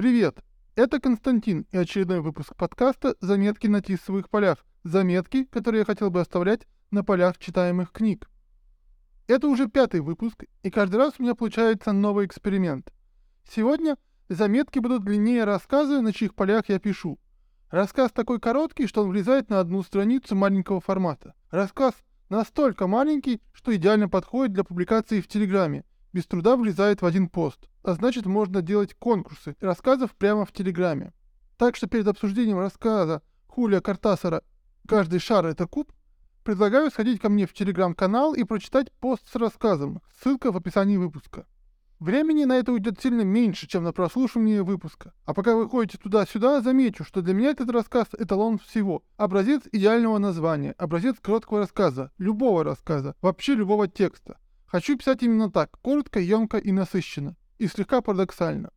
Привет! Это Константин и очередной выпуск подкаста «Заметки на тисовых полях». Заметки, которые я хотел бы оставлять на полях читаемых книг. Это уже пятый выпуск, и каждый раз у меня получается новый эксперимент. Сегодня заметки будут длиннее рассказы, на чьих полях я пишу. Рассказ такой короткий, что он влезает на одну страницу маленького формата. Рассказ настолько маленький, что идеально подходит для публикации в Телеграме. Без труда влезает в один пост. А значит, можно делать конкурсы рассказов прямо в Телеграме. Так что перед обсуждением рассказа Хулия Картасара «Каждый шар — это куб» предлагаю сходить ко мне в Телеграм-канал и прочитать пост с рассказом. Ссылка в описании выпуска. Времени на это уйдет сильно меньше, чем на прослушивание выпуска. А пока вы ходите туда-сюда, замечу, что для меня этот рассказ — эталон всего. Образец идеального названия, образец короткого рассказа, любого рассказа, вообще любого текста. Хочу писать именно так, коротко, емко и насыщенно. И слегка парадоксально.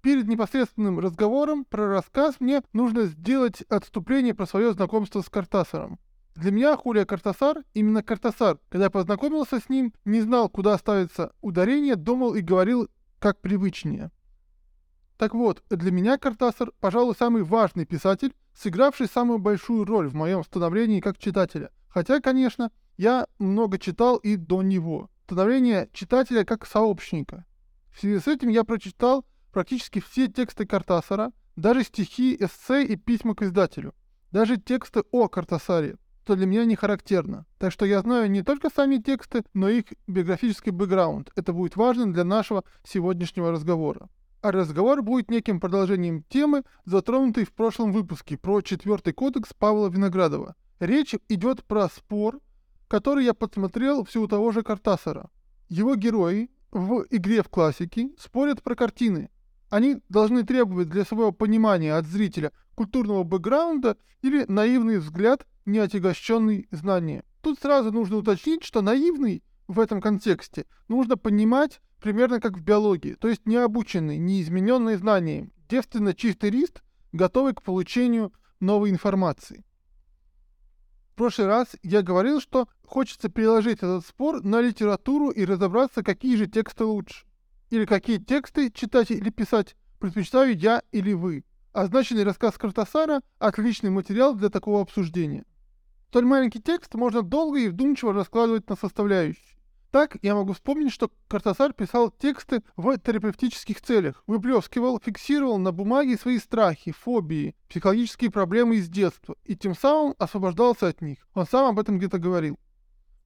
Перед непосредственным разговором про рассказ мне нужно сделать отступление про свое знакомство с Картасаром. Для меня Хулия Картасар именно Картасар. Когда я познакомился с ним, не знал, куда ставится ударение, думал и говорил как привычнее. Так вот, для меня Картасар, пожалуй, самый важный писатель, сыгравший самую большую роль в моем становлении как читателя. Хотя, конечно, я много читал и до него. Становление читателя как сообщника. В связи с этим я прочитал практически все тексты Картасара, даже стихи, эссе и письма к издателю. Даже тексты о Картасаре что для меня не характерно. Так что я знаю не только сами тексты, но и их биографический бэкграунд. Это будет важно для нашего сегодняшнего разговора. А разговор будет неким продолжением темы, затронутой в прошлом выпуске про четвертый кодекс Павла Виноградова. Речь идет про спор, который я подсмотрел все у того же Картасара. Его герои в игре в классике спорят про картины. Они должны требовать для своего понимания от зрителя культурного бэкграунда или наивный взгляд не отягощенный знанием. Тут сразу нужно уточнить, что наивный в этом контексте нужно понимать примерно как в биологии, то есть необученный, неизмененный знанием, девственно чистый лист, готовый к получению новой информации. В прошлый раз я говорил, что хочется переложить этот спор на литературу и разобраться, какие же тексты лучше. Или какие тексты читать или писать предпочитаю я или вы. Означенный рассказ Картасара – отличный материал для такого обсуждения. Столь маленький текст можно долго и вдумчиво раскладывать на составляющие. Так, я могу вспомнить, что Картасар писал тексты в терапевтических целях, выплескивал, фиксировал на бумаге свои страхи, фобии, психологические проблемы из детства, и тем самым освобождался от них. Он сам об этом где-то говорил.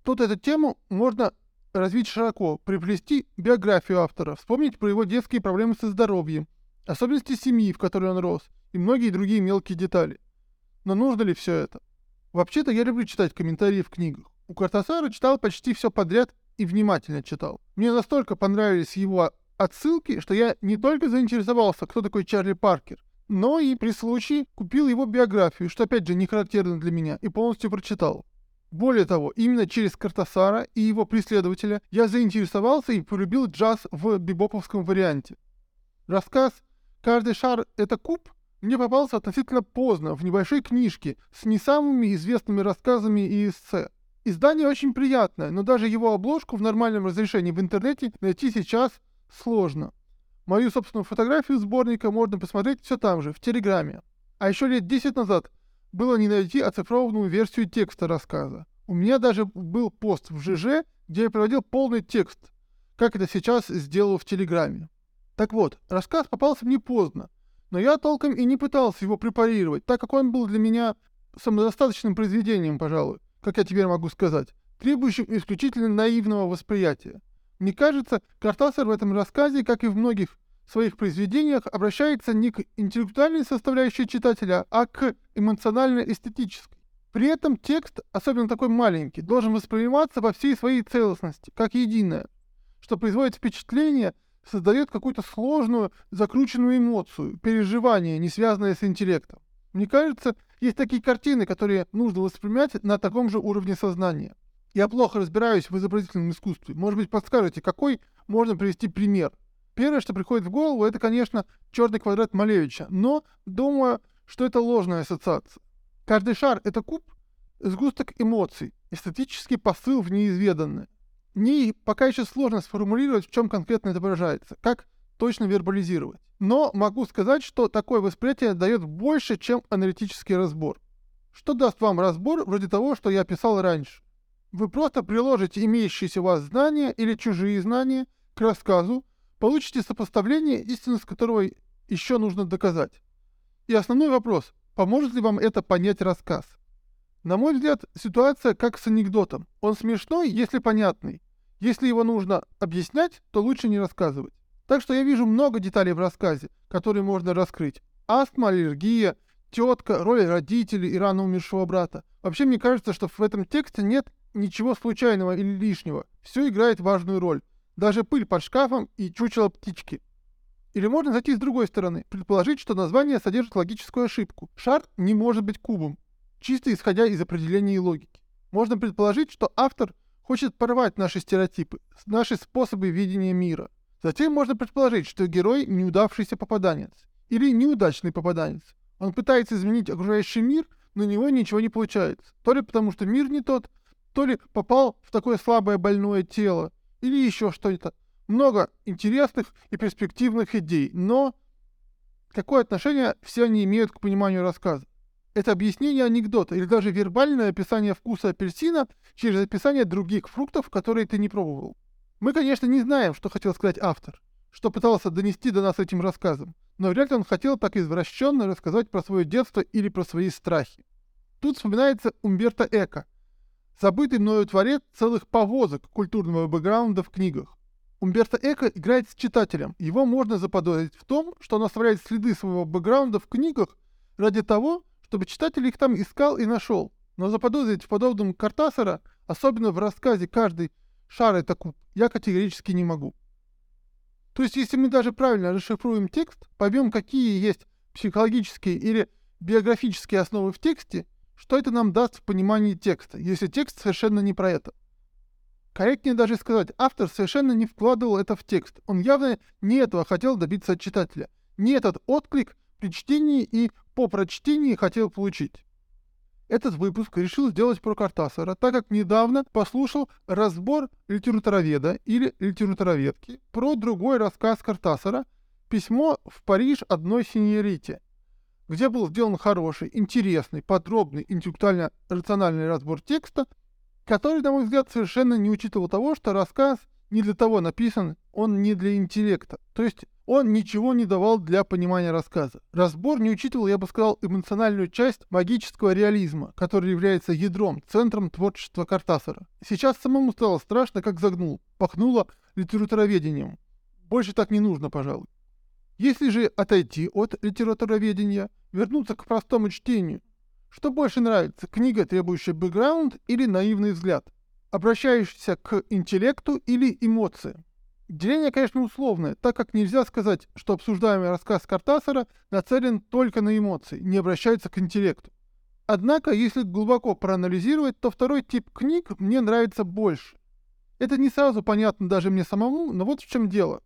Тут эту тему можно развить широко, приплести биографию автора, вспомнить про его детские проблемы со здоровьем, особенности семьи, в которой он рос, и многие другие мелкие детали. Но нужно ли все это? Вообще-то я люблю читать комментарии в книгах. У Картасара читал почти все подряд и внимательно читал. Мне настолько понравились его отсылки, что я не только заинтересовался, кто такой Чарли Паркер, но и при случае купил его биографию, что опять же не характерно для меня, и полностью прочитал. Более того, именно через Картасара и его преследователя я заинтересовался и полюбил джаз в бибоповском варианте. Рассказ «Каждый шар — это куб» мне попался относительно поздно, в небольшой книжке, с не самыми известными рассказами и эссе. Издание очень приятное, но даже его обложку в нормальном разрешении в интернете найти сейчас сложно. Мою собственную фотографию сборника можно посмотреть все там же, в Телеграме. А еще лет 10 назад было не найти оцифрованную версию текста рассказа. У меня даже был пост в ЖЖ, где я проводил полный текст, как это сейчас сделал в Телеграме. Так вот, рассказ попался мне поздно, но я толком и не пытался его препарировать, так как он был для меня самодостаточным произведением, пожалуй, как я теперь могу сказать, требующим исключительно наивного восприятия. Мне кажется, Картасар в этом рассказе, как и в многих своих произведениях, обращается не к интеллектуальной составляющей читателя, а к эмоционально-эстетической. При этом текст, особенно такой маленький, должен восприниматься во всей своей целостности, как единое, что производит впечатление – создает какую-то сложную, закрученную эмоцию, переживание, не связанное с интеллектом. Мне кажется, есть такие картины, которые нужно воспринимать на таком же уровне сознания. Я плохо разбираюсь в изобразительном искусстве. Может быть, подскажете, какой можно привести пример? Первое, что приходит в голову, это, конечно, черный квадрат Малевича, но думаю, что это ложная ассоциация. Каждый шар — это куб, сгусток эмоций, эстетический посыл в неизведанное. Мне пока еще сложно сформулировать, в чем конкретно это выражается. Как точно вербализировать. Но могу сказать, что такое восприятие дает больше, чем аналитический разбор. Что даст вам разбор вроде того, что я писал раньше? Вы просто приложите имеющиеся у вас знания или чужие знания к рассказу, получите сопоставление, истинность которого еще нужно доказать. И основной вопрос, поможет ли вам это понять рассказ? На мой взгляд, ситуация как с анекдотом. Он смешной, если понятный. Если его нужно объяснять, то лучше не рассказывать. Так что я вижу много деталей в рассказе, которые можно раскрыть. Астма, аллергия, тетка, роль родителей и рано умершего брата. Вообще, мне кажется, что в этом тексте нет ничего случайного или лишнего. Все играет важную роль. Даже пыль под шкафом и чучело птички. Или можно зайти с другой стороны, предположить, что название содержит логическую ошибку. Шар не может быть кубом, чисто исходя из определений и логики. Можно предположить, что автор хочет порвать наши стереотипы, наши способы видения мира. Затем можно предположить, что герой – неудавшийся попаданец или неудачный попаданец. Он пытается изменить окружающий мир, но у него ничего не получается. То ли потому, что мир не тот, то ли попал в такое слабое больное тело, или еще что-то много интересных и перспективных идей, но какое отношение все они имеют к пониманию рассказа? Это объяснение анекдота или даже вербальное описание вкуса апельсина через описание других фруктов, которые ты не пробовал. Мы, конечно, не знаем, что хотел сказать автор, что пытался донести до нас этим рассказом, но вряд ли он хотел так извращенно рассказать про свое детство или про свои страхи. Тут вспоминается Умберто Эко, забытый мною творец целых повозок культурного бэкграунда в книгах. Умберто Эко играет с читателем. Его можно заподозрить в том, что он оставляет следы своего бэкграунда в книгах ради того, чтобы читатель их там искал и нашел. Но заподозрить в подобном Картасара, особенно в рассказе «Каждый шар это куб», я категорически не могу. То есть, если мы даже правильно расшифруем текст, поймем, какие есть психологические или биографические основы в тексте, что это нам даст в понимании текста, если текст совершенно не про это. Корректнее даже сказать, автор совершенно не вкладывал это в текст. Он явно не этого хотел добиться от читателя. Не этот отклик при чтении и по прочтении хотел получить. Этот выпуск решил сделать про Картасара, так как недавно послушал разбор литературоведа или литературоведки про другой рассказ Картасара «Письмо в Париж одной синьорите», где был сделан хороший, интересный, подробный, интеллектуально-рациональный разбор текста – который, на мой взгляд, совершенно не учитывал того, что рассказ не для того написан, он не для интеллекта. То есть он ничего не давал для понимания рассказа. Разбор не учитывал, я бы сказал, эмоциональную часть магического реализма, который является ядром, центром творчества Картасара. Сейчас самому стало страшно, как загнул, пахнуло литературоведением. Больше так не нужно, пожалуй. Если же отойти от литературоведения, вернуться к простому чтению, что больше нравится, книга, требующая бэкграунд или наивный взгляд, обращающийся к интеллекту или эмоциям? Деление, конечно, условное, так как нельзя сказать, что обсуждаемый рассказ Картасара нацелен только на эмоции, не обращается к интеллекту. Однако, если глубоко проанализировать, то второй тип книг мне нравится больше. Это не сразу понятно даже мне самому, но вот в чем дело.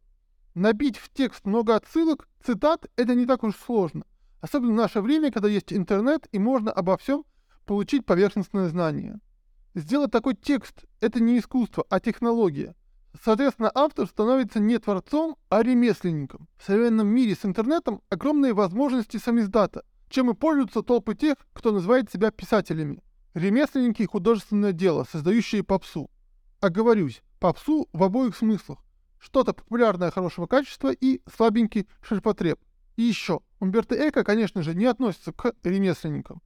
Набить в текст много отсылок, цитат, это не так уж сложно. Особенно в наше время, когда есть интернет и можно обо всем получить поверхностное знание. Сделать такой текст – это не искусство, а технология. Соответственно, автор становится не творцом, а ремесленником. В современном мире с интернетом огромные возможности самиздата, чем и пользуются толпы тех, кто называет себя писателями. Ремесленники – художественное дело, создающие попсу. Оговорюсь, попсу в обоих смыслах. Что-то популярное хорошего качества и слабенький ширпотреб. И еще, Умберто Эко, конечно же, не относится к ремесленникам.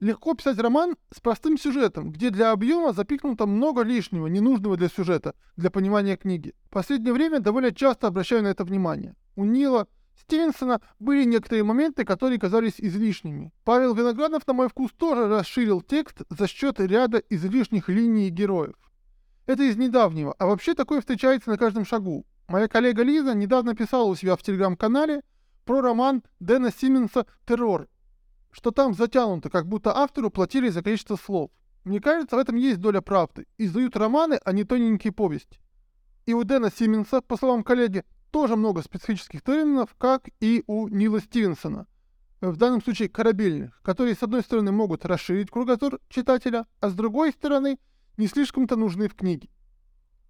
Легко писать роман с простым сюжетом, где для объема запикнуто много лишнего, ненужного для сюжета, для понимания книги. В последнее время довольно часто обращаю на это внимание. У Нила Стивенсона были некоторые моменты, которые казались излишними. Павел Виноградов, на мой вкус, тоже расширил текст за счет ряда излишних линий героев. Это из недавнего, а вообще такое встречается на каждом шагу. Моя коллега Лиза недавно писала у себя в телеграм-канале, про роман Дэна Симмонса «Террор», что там затянуто, как будто автору платили за количество слов. Мне кажется, в этом есть доля правды. Издают романы, а не тоненькие повести. И у Дэна Симмонса, по словам коллеги, тоже много специфических терминов, как и у Нила Стивенсона. В данном случае корабельных, которые с одной стороны могут расширить кругозор читателя, а с другой стороны не слишком-то нужны в книге.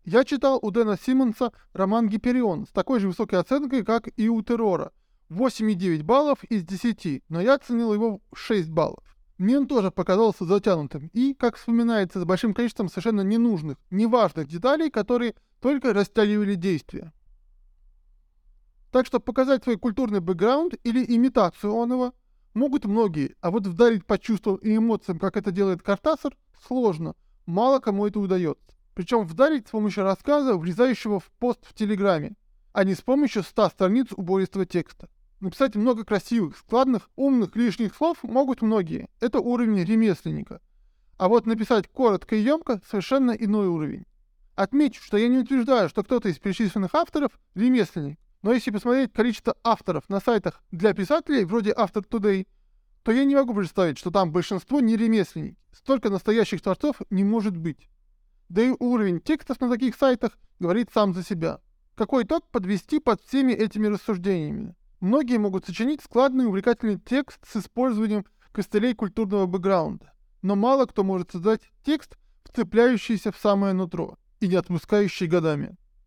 Я читал у Дэна Симмонса роман «Гиперион» с такой же высокой оценкой, как и у «Террора» — 8,9 баллов из 10, но я оценил его в 6 баллов. Мне он тоже показался затянутым и, как вспоминается, с большим количеством совершенно ненужных, неважных деталей, которые только растягивали действие. Так что показать свой культурный бэкграунд или имитацию оного могут многие, а вот вдарить по чувствам и эмоциям, как это делает Картасар, сложно, мало кому это удается. Причем вдарить с помощью рассказа, влезающего в пост в Телеграме, а не с помощью 100 страниц убористого текста. Написать много красивых, складных, умных, лишних слов могут многие. Это уровень ремесленника. А вот написать коротко и емко – совершенно иной уровень. Отмечу, что я не утверждаю, что кто-то из перечисленных авторов – ремесленник. Но если посмотреть количество авторов на сайтах для писателей, вроде Автор Today, то я не могу представить, что там большинство не ремесленники. Столько настоящих творцов не может быть. Да и уровень текстов на таких сайтах говорит сам за себя. Какой итог подвести под всеми этими рассуждениями? Многие могут сочинить складный увлекательный текст с использованием костылей культурного бэкграунда, но мало кто может создать текст, вцепляющийся в самое нутро и не отпускающий годами.